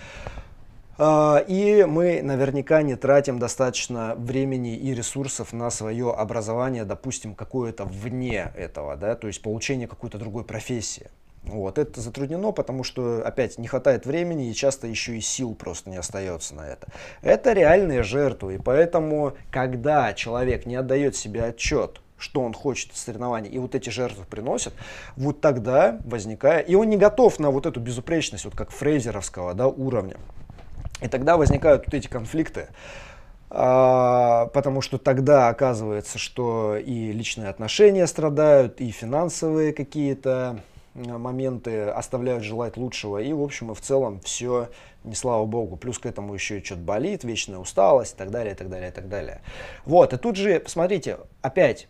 Speaker 1: А, и мы наверняка не тратим достаточно времени и ресурсов на свое образование, допустим, какое-то вне этого, да, то есть получение какой-то другой профессии. Вот, это затруднено, потому что, опять, не хватает времени и часто еще и сил просто не остается на это. Это реальные жертвы, и поэтому, когда человек не отдает себе отчет, что он хочет соревнований, и вот эти жертвы приносят, вот тогда возникает, и он не готов на вот эту безупречность, вот как фрейзеровского да, уровня. И тогда возникают вот эти конфликты, а, потому что тогда оказывается, что и личные отношения страдают, и финансовые какие-то моменты оставляют желать лучшего. И, в общем, и в целом все не слава богу. Плюс к этому еще и что-то болит, вечная усталость и так далее, и так далее, и так далее. Вот, и тут же, посмотрите, опять,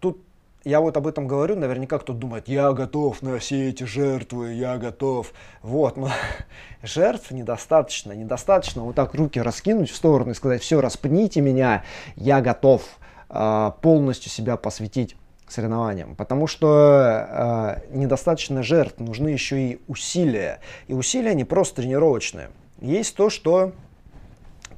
Speaker 1: тут я вот об этом говорю, наверняка кто-то думает, я готов на все эти жертвы, я готов. Вот, но [laughs] жертв недостаточно. Недостаточно вот так руки раскинуть в сторону и сказать, все, распните меня, я готов э, полностью себя посвятить соревнованиям. Потому что э, недостаточно жертв, нужны еще и усилия. И усилия не просто тренировочные. Есть то, что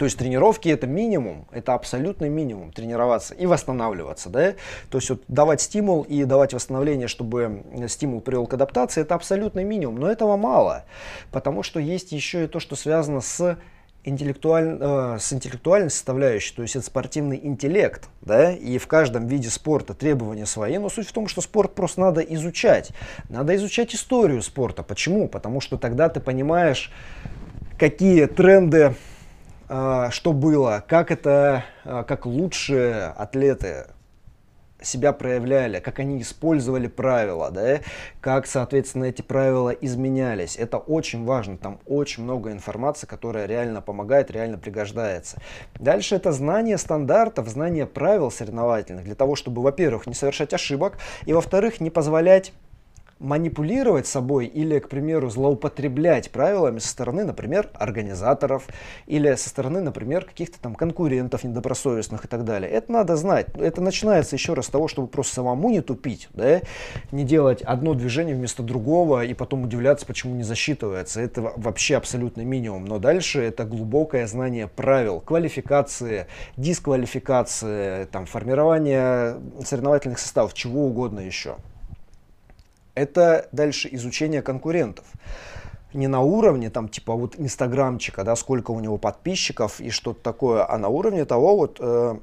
Speaker 1: то есть тренировки это минимум, это абсолютный минимум тренироваться и восстанавливаться, да. То есть вот давать стимул и давать восстановление, чтобы стимул привел к адаптации, это абсолютный минимум. Но этого мало, потому что есть еще и то, что связано с интеллектуаль, э, с интеллектуальной составляющей, то есть это спортивный интеллект, да, и в каждом виде спорта требования свои, но суть в том, что спорт просто надо изучать, надо изучать историю спорта. Почему? Потому что тогда ты понимаешь, какие тренды что было, как это, а, как лучшие атлеты себя проявляли, как они использовали правила, да, как, соответственно, эти правила изменялись. Это очень важно, там очень много информации, которая реально помогает, реально пригождается. Дальше это знание стандартов, знание правил соревновательных, для того, чтобы, во-первых, не совершать ошибок, и, во-вторых, не позволять манипулировать собой или, к примеру, злоупотреблять правилами со стороны, например, организаторов или со стороны, например, каких-то там конкурентов недобросовестных и так далее. Это надо знать. Это начинается еще раз с того, чтобы просто самому не тупить, да? не делать одно движение вместо другого и потом удивляться, почему не засчитывается. Это вообще абсолютный минимум. Но дальше это глубокое знание правил, квалификации, дисквалификации, там, формирование соревновательных составов, чего угодно еще. Это дальше изучение конкурентов. Не на уровне там типа вот инстаграмчика, да, сколько у него подписчиков и что-то такое, а на уровне того вот, э,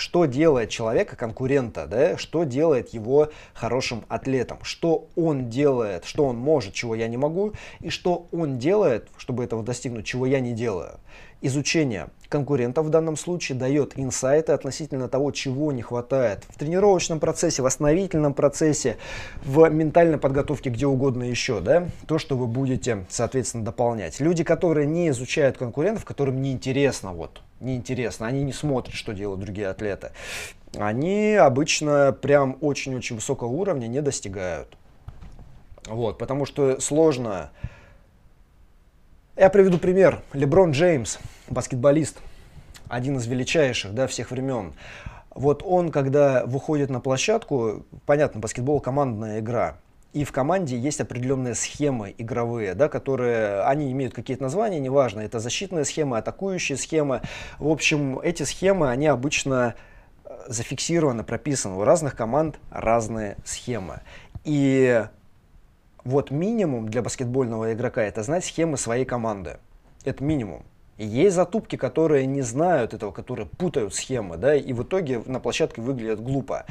Speaker 1: что делает человека конкурента, да, что делает его хорошим атлетом, что он делает, что он может, чего я не могу, и что он делает, чтобы этого достигнуть, чего я не делаю. Изучение конкурентов в данном случае дает инсайты относительно того, чего не хватает в тренировочном процессе, в восстановительном процессе, в ментальной подготовке, где угодно еще, да, то, что вы будете, соответственно, дополнять. Люди, которые не изучают конкурентов, которым неинтересно, вот, неинтересно, они не смотрят, что делают другие атлеты, они обычно прям очень-очень высокого уровня не достигают. Вот, потому что сложно я приведу пример. Леброн Джеймс, баскетболист, один из величайших да, всех времен. Вот он, когда выходит на площадку, понятно, баскетбол командная игра, и в команде есть определенные схемы игровые, да, которые, они имеют какие-то названия, неважно, это защитная схема, атакующая схема. В общем, эти схемы, они обычно э, зафиксированы, прописаны. У разных команд разные схемы. И вот минимум для баскетбольного игрока это знать схемы своей команды. Это минимум. Есть затупки, которые не знают этого, которые путают схемы, да, и в итоге на площадке выглядят глупо.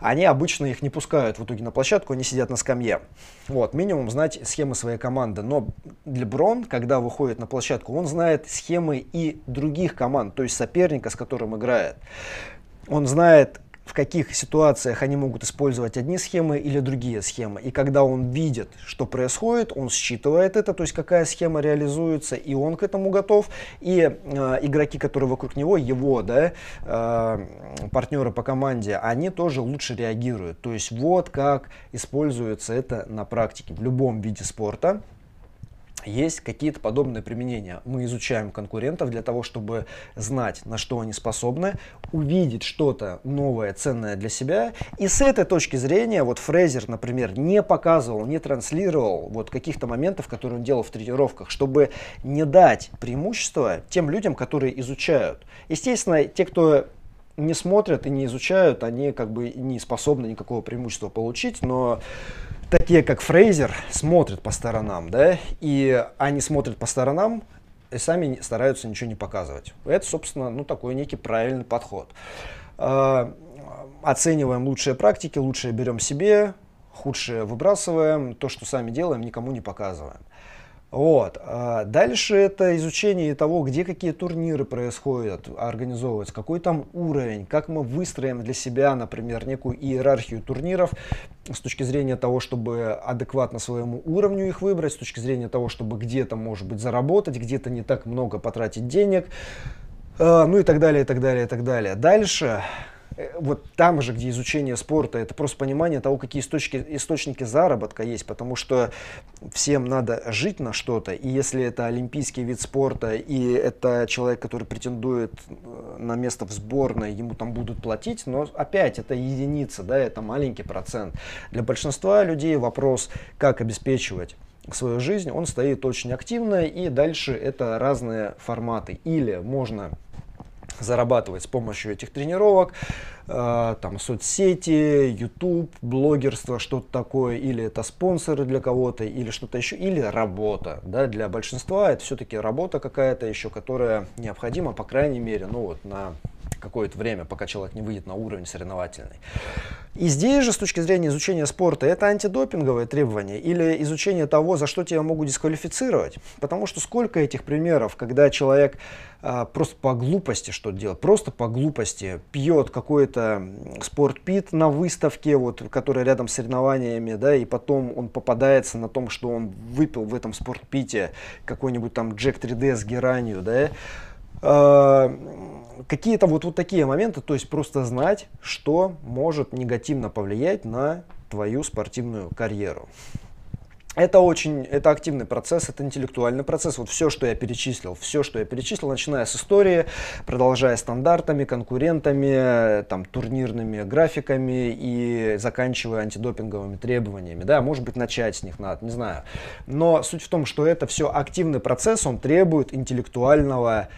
Speaker 1: Они обычно их не пускают в итоге на площадку, они сидят на скамье. Вот, минимум знать схемы своей команды. Но Леброн, когда выходит на площадку, он знает схемы и других команд, то есть соперника, с которым играет. Он знает в каких ситуациях они могут использовать одни схемы или другие схемы. И когда он видит, что происходит, он считывает это, то есть какая схема реализуется, и он к этому готов. И э, игроки, которые вокруг него, его да, э, партнеры по команде, они тоже лучше реагируют. То есть вот как используется это на практике в любом виде спорта есть какие-то подобные применения. Мы изучаем конкурентов для того, чтобы знать, на что они способны, увидеть что-то новое, ценное для себя. И с этой точки зрения, вот Фрейзер, например, не показывал, не транслировал вот каких-то моментов, которые он делал в тренировках, чтобы не дать преимущество тем людям, которые изучают. Естественно, те, кто не смотрят и не изучают, они как бы не способны никакого преимущества получить, но такие как Фрейзер смотрят по сторонам, да, и они смотрят по сторонам и сами стараются ничего не показывать. Это, собственно, ну такой некий правильный подход. Э, оцениваем лучшие практики, лучшие берем себе, худшие выбрасываем, то, что сами делаем, никому не показываем. Вот. А дальше это изучение того, где какие турниры происходят, организовываются, какой там уровень, как мы выстроим для себя, например, некую иерархию турниров с точки зрения того, чтобы адекватно своему уровню их выбрать, с точки зрения того, чтобы где-то, может быть, заработать, где-то не так много потратить денег, а, ну и так далее, и так далее, и так далее. Дальше Э, вот там же, где изучение спорта, это просто понимание того, какие источники, источники заработка есть, потому что всем надо жить на что-то, и если это олимпийский вид спорта, и это человек, который претендует э, на место в сборной, ему там будут платить, но опять это единица, да, это маленький процент. Для большинства людей вопрос, как обеспечивать свою жизнь, он стоит очень активно, и дальше это разные форматы. Или можно зарабатывать с помощью этих тренировок, э, там соцсети, YouTube, блогерство, что-то такое, или это спонсоры для кого-то, или что-то еще, или работа. Да, для большинства это все-таки работа какая-то еще, которая необходима, по крайней мере, ну вот на какое-то время, пока человек не выйдет на уровень соревновательный. И здесь же, с точки зрения изучения спорта, это антидопинговые требования или изучение того, за что тебя могут дисквалифицировать. Потому что сколько этих примеров, когда человек а, просто по глупости что делает, просто по глупости пьет какой-то спортпит на выставке, вот, которая рядом с соревнованиями, да, и потом он попадается на том, что он выпил в этом спортпите какой-нибудь там Джек 3D с геранью, да, какие-то вот, вот такие моменты, то есть просто знать, что может негативно повлиять на твою спортивную карьеру. Это очень, это активный процесс, это интеллектуальный процесс. Вот все, что я перечислил, все, что я перечислил, начиная с истории, продолжая стандартами, конкурентами, там, турнирными графиками и заканчивая антидопинговыми требованиями. Да, может быть, начать с них надо, не знаю. Но суть в том, что это все активный процесс, он требует интеллектуального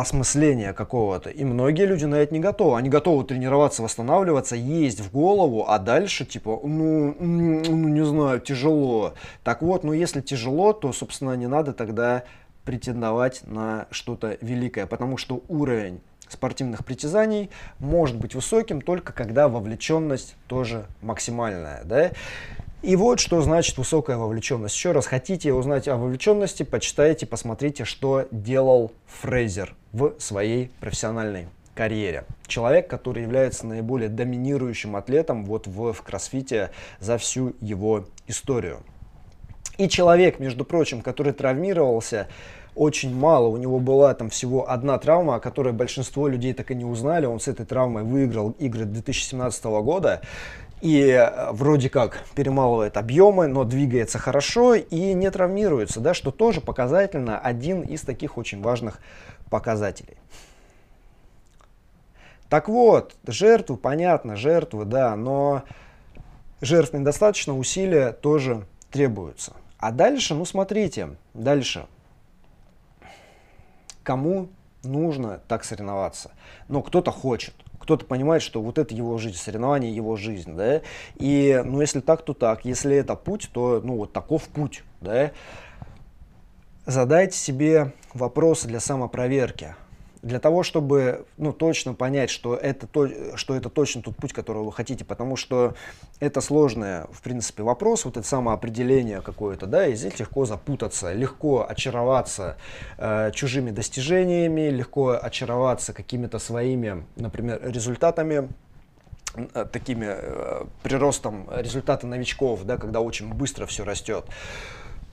Speaker 1: осмысления какого-то. И многие люди на это не готовы. Они готовы тренироваться, восстанавливаться, есть в голову, а дальше типа, ну, ну не знаю, тяжело. Так вот, ну если тяжело, то, собственно, не надо тогда претендовать на что-то великое, потому что уровень спортивных притязаний может быть высоким только когда вовлеченность тоже максимальная. Да? И вот что значит высокая вовлеченность. Еще раз, хотите узнать о вовлеченности, почитайте, посмотрите, что делал Фрейзер в своей профессиональной карьере. Человек, который является наиболее доминирующим атлетом вот в, в кроссфите за всю его историю. И человек, между прочим, который травмировался очень мало. У него была там всего одна травма, о которой большинство людей так и не узнали. Он с этой травмой выиграл игры 2017 года. И э, вроде как перемалывает объемы, но двигается хорошо и не травмируется, да, что тоже показательно один из таких очень важных показателей. Так вот, жертвы, понятно, жертвы, да, но жертв недостаточно, усилия тоже требуются. А дальше, ну смотрите, дальше. Кому нужно так соревноваться? Но кто-то хочет, кто-то понимает, что вот это его жизнь, соревнование его жизнь, да, и, ну, если так, то так, если это путь, то, ну, вот таков путь, да. Задайте себе вопросы для самопроверки, для того, чтобы ну, точно понять, что это, то, что это точно тот путь, который вы хотите, потому что это сложный, в принципе, вопрос, вот это самоопределение какое-то, да, и здесь легко запутаться, легко очароваться э, чужими достижениями, легко очароваться какими-то своими, например, результатами, э, такими э, приростом результата новичков, да, когда очень быстро все растет.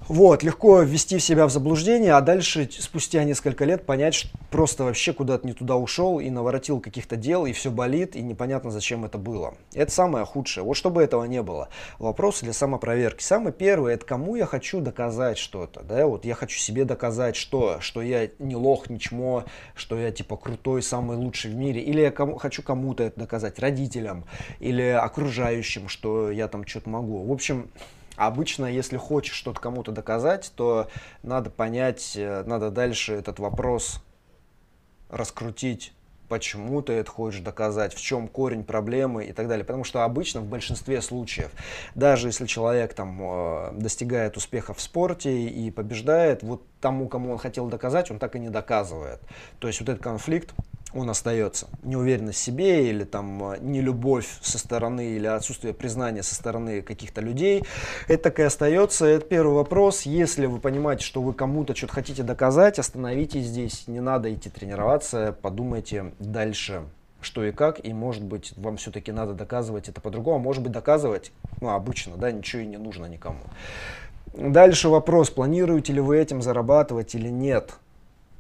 Speaker 1: Вот, легко ввести себя в заблуждение, а дальше спустя несколько лет понять, что просто вообще куда-то не туда ушел и наворотил каких-то дел, и все болит, и непонятно, зачем это было. Это самое худшее. Вот чтобы этого не было. Вопросы для самопроверки. Самый первый, это кому я хочу доказать что-то. Да? Вот я хочу себе доказать, что, что я не лох, не чмо, что я типа крутой, самый лучший в мире. Или я кому, хочу кому-то это доказать, родителям или окружающим, что я там что-то могу. В общем, Обычно, если хочешь что-то кому-то доказать, то надо понять, э, надо дальше этот вопрос раскрутить почему ты это хочешь доказать, в чем корень проблемы и так далее. Потому что обычно в большинстве случаев, даже если человек там э, достигает успеха в спорте и побеждает, вот тому, кому он хотел доказать, он так и не доказывает. То есть вот этот конфликт он остается. Неуверенность в себе или там э, нелюбовь со стороны или отсутствие признания со стороны каких-то людей, это так и остается. Это первый вопрос. Если вы понимаете, что вы кому-то что-то хотите доказать, остановитесь здесь, не надо идти тренироваться, подумайте дальше, что и как, и может быть вам все-таки надо доказывать это по-другому, может быть доказывать, ну обычно, да, ничего и не нужно никому. Дальше вопрос, планируете ли вы этим зарабатывать или нет.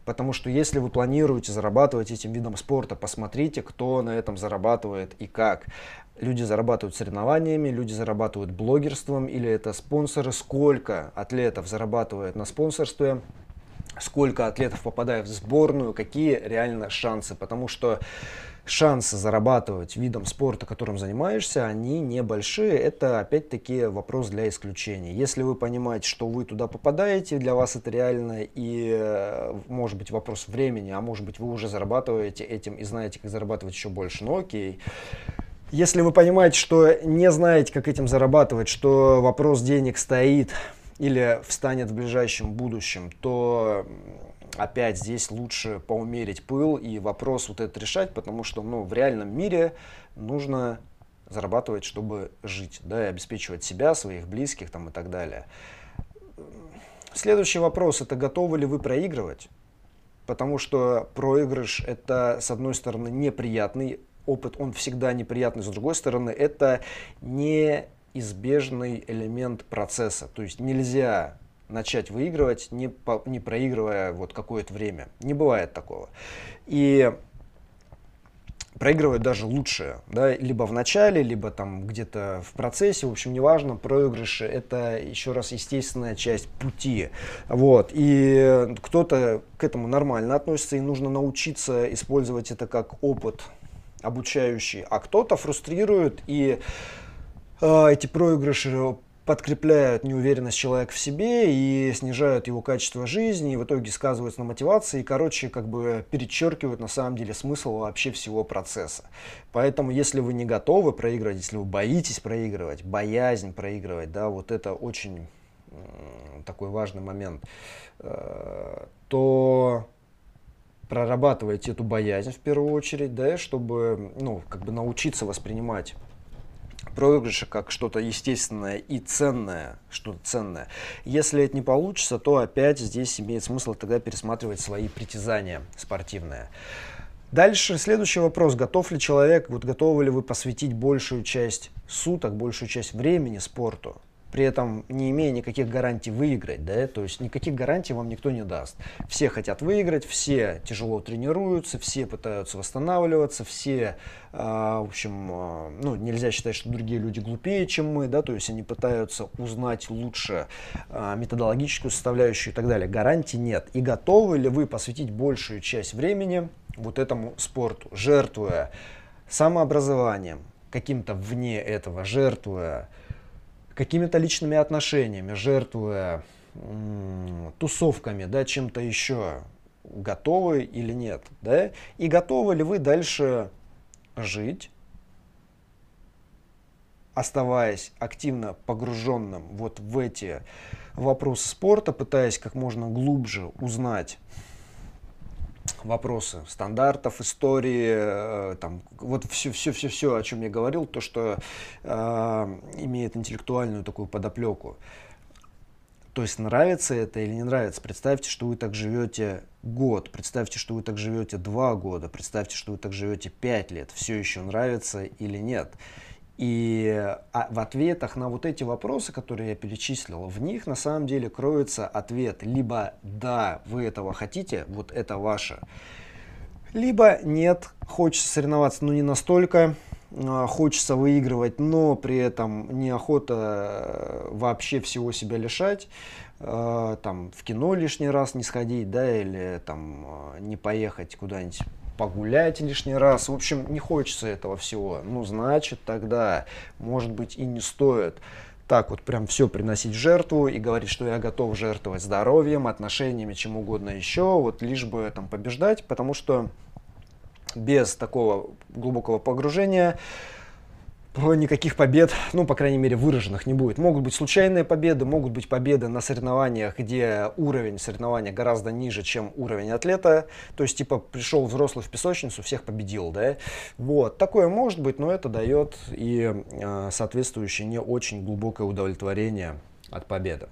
Speaker 1: Потому что если вы планируете зарабатывать этим видом спорта, посмотрите, кто на этом зарабатывает и как. Люди зарабатывают соревнованиями, люди зарабатывают блогерством или это спонсоры. Сколько атлетов зарабатывает на спонсорстве, сколько атлетов попадает в сборную, какие реально шансы. Потому что шансы зарабатывать видом спорта, которым занимаешься, они небольшие. Это опять-таки вопрос для исключения. Если вы понимаете, что вы туда попадаете, для вас это реально и э, может быть вопрос времени, а может быть вы уже зарабатываете этим и знаете, как зарабатывать еще больше, ну окей. Если вы понимаете, что не знаете, как этим зарабатывать, что вопрос денег стоит или встанет в ближайшем будущем, то опять здесь лучше поумерить пыл и вопрос вот этот решать, потому что ну, в реальном мире нужно зарабатывать, чтобы жить, да, и обеспечивать себя, своих близких там и так далее. Следующий вопрос, это готовы ли вы проигрывать? Потому что проигрыш это, с одной стороны, неприятный опыт, он всегда неприятный, с другой стороны, это неизбежный элемент процесса. То есть нельзя начать выигрывать, не, по, не проигрывая вот какое-то время. Не бывает такого. И проигрывают даже лучше, да, либо в начале, либо там где-то в процессе, в общем, неважно, проигрыши это еще раз естественная часть пути, вот, и кто-то к этому нормально относится, и нужно научиться использовать это как опыт обучающий, а кто-то фрустрирует и э, эти проигрыши подкрепляют неуверенность человека в себе и снижают его качество жизни, и в итоге сказываются на мотивации, и, короче, как бы перечеркивают на самом деле смысл вообще всего процесса. Поэтому, если вы не готовы проигрывать, если вы боитесь проигрывать, боязнь проигрывать, да, вот это очень такой важный момент, э, то прорабатывайте эту боязнь в первую очередь, да, чтобы, ну, как бы научиться воспринимать проигрыша как что-то естественное и ценное, что-то ценное. Если это не получится, то опять здесь имеет смысл тогда пересматривать свои притязания спортивные. Дальше следующий вопрос. Готов ли человек, вот готовы ли вы посвятить большую часть суток, большую часть времени спорту? При этом не имея никаких гарантий выиграть, да, то есть никаких гарантий вам никто не даст. Все хотят выиграть, все тяжело тренируются, все пытаются восстанавливаться, все, э, в общем, э, ну, нельзя считать, что другие люди глупее, чем мы, да, то есть они пытаются узнать лучше э, методологическую составляющую и так далее. Гарантий нет. И готовы ли вы посвятить большую часть времени вот этому спорту, жертвуя самообразованием, каким-то вне этого, жертвуя какими-то личными отношениями, жертвуя тусовками, да, чем-то еще, готовы или нет, да, и готовы ли вы дальше жить, оставаясь активно погруженным вот в эти вопросы спорта, пытаясь как можно глубже узнать вопросы стандартов, истории, э, там, вот все, все, все, все, о чем я говорил, то, что э, имеет интеллектуальную такую подоплеку. То есть нравится это или не нравится. Представьте, что вы так живете год, представьте, что вы так живете два года, представьте, что вы так живете пять лет. Все еще нравится или нет. И а, в ответах на вот эти вопросы, которые я перечислил, в них на самом деле кроется ответ. Либо да, вы этого хотите, вот это ваше. Либо нет, хочется соревноваться, но не настолько, а, хочется выигрывать, но при этом неохота э, вообще всего себя лишать, э, там в кино лишний раз не сходить, да, или там э, не поехать куда-нибудь погулять лишний раз. В общем, не хочется этого всего. Ну, значит, тогда, может быть, и не стоит так вот прям все приносить в жертву и говорить, что я готов жертвовать здоровьем, отношениями, чем угодно еще, вот лишь бы там побеждать, потому что без такого глубокого погружения никаких побед, ну, по крайней мере, выраженных не будет. Могут быть случайные победы, могут быть победы на соревнованиях, где уровень соревнования гораздо ниже, чем уровень атлета. То есть, типа, пришел взрослый в песочницу, всех победил, да? Вот, такое может быть, но это дает и э, соответствующее не очень глубокое удовлетворение от победы.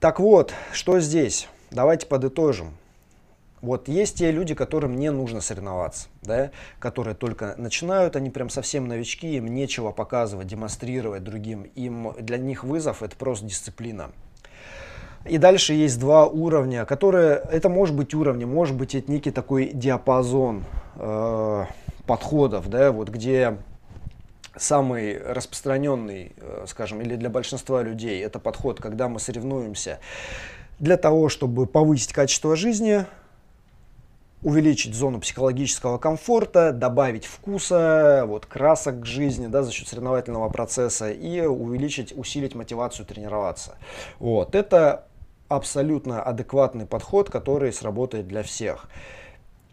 Speaker 1: Так вот, что здесь? Давайте подытожим. Вот есть те люди, которым не нужно соревноваться, да, которые только начинают, они прям совсем новички, им нечего показывать, демонстрировать другим. Им, для них вызов это просто дисциплина. И дальше есть два уровня, которые, это может быть уровни, может быть это некий такой диапазон э, подходов, да, вот где самый распространенный, э, скажем, или для большинства людей, это подход, когда мы соревнуемся для того, чтобы повысить качество жизни, увеличить зону психологического комфорта, добавить вкуса, вот, красок к жизни да, за счет соревновательного процесса и увеличить, усилить мотивацию тренироваться. Вот. Это абсолютно адекватный подход, который сработает для всех.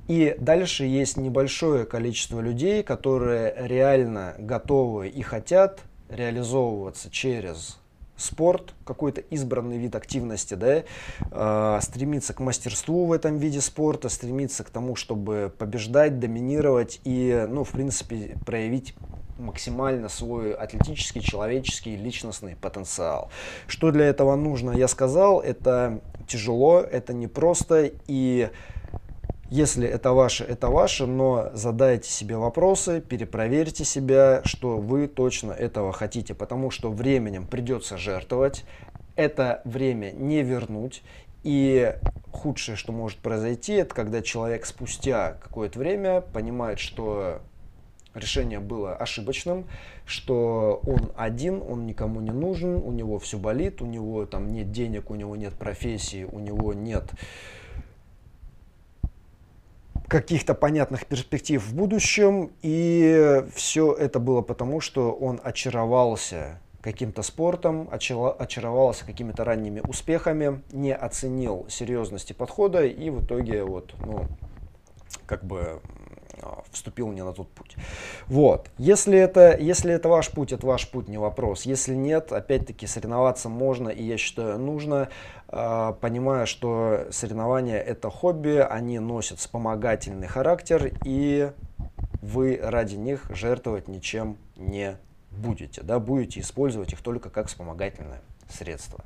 Speaker 1: И дальше есть небольшое количество людей, которые реально готовы и хотят реализовываться через спорт, какой-то избранный вид активности, да, э, стремиться к мастерству в этом виде спорта, стремиться к тому, чтобы побеждать, доминировать и, ну, в принципе, проявить максимально свой атлетический, человеческий, личностный потенциал. Что для этого нужно, я сказал, это тяжело, это непросто и если это ваше, это ваше, но задайте себе вопросы, перепроверьте себя, что вы точно этого хотите, потому что временем придется жертвовать, это время не вернуть, и худшее, что может произойти, это когда человек спустя какое-то время понимает, что решение было ошибочным, что он один, он никому не нужен, у него все болит, у него там нет денег, у него нет профессии, у него нет каких-то понятных перспектив в будущем, и все это было потому, что он очаровался каким-то спортом, очаровался какими-то ранними успехами, не оценил серьезности подхода и в итоге вот, ну, как бы а, вступил не на тот путь. Вот. Если это, если это ваш путь, это ваш путь, не вопрос. Если нет, опять-таки соревноваться можно и я считаю нужно, понимая, что соревнования это хобби, они носят вспомогательный характер и вы ради них жертвовать ничем не будете. Да, будете использовать их только как вспомогательное средство.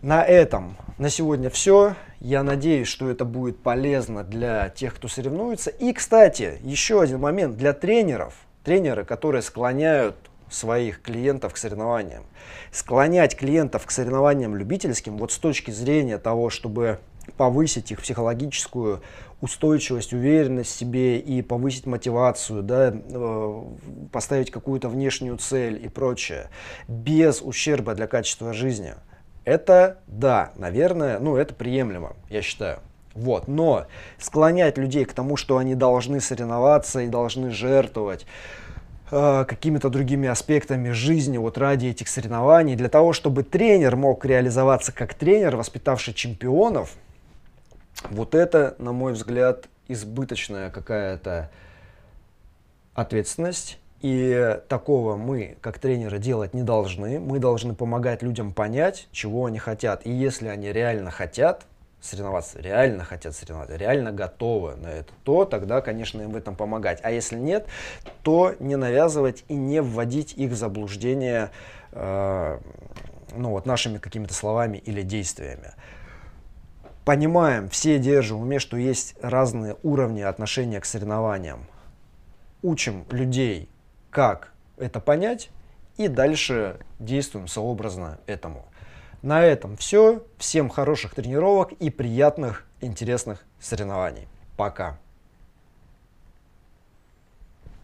Speaker 1: На этом на сегодня все. Я надеюсь, что это будет полезно для тех, кто соревнуется. И, кстати, еще один момент для тренеров. Тренеры, которые склоняют своих клиентов к соревнованиям. Склонять клиентов к соревнованиям любительским, вот с точки зрения того, чтобы повысить их психологическую устойчивость, уверенность в себе и повысить мотивацию, да, э, поставить какую-то внешнюю цель и прочее, без ущерба для качества жизни. Это, да, наверное, ну, это приемлемо, я считаю. Вот. Но склонять людей к тому, что они должны соревноваться и должны жертвовать э, какими-то другими аспектами жизни вот ради этих соревнований, для того, чтобы тренер мог реализоваться как тренер, воспитавший чемпионов – вот это, на мой взгляд, избыточная какая-то ответственность. И такого мы, как тренеры, делать не должны. Мы должны помогать людям понять, чего они хотят. И если они реально хотят соревноваться, реально хотят соревноваться, реально готовы на это, то тогда, конечно, им в этом помогать. А если нет, то не навязывать и не вводить их в заблуждение э, ну, вот нашими какими-то словами или действиями понимаем, все держим в уме, что есть разные уровни отношения к соревнованиям. Учим людей, как это понять, и дальше действуем сообразно этому. На этом все. Всем хороших тренировок и приятных, интересных соревнований. Пока.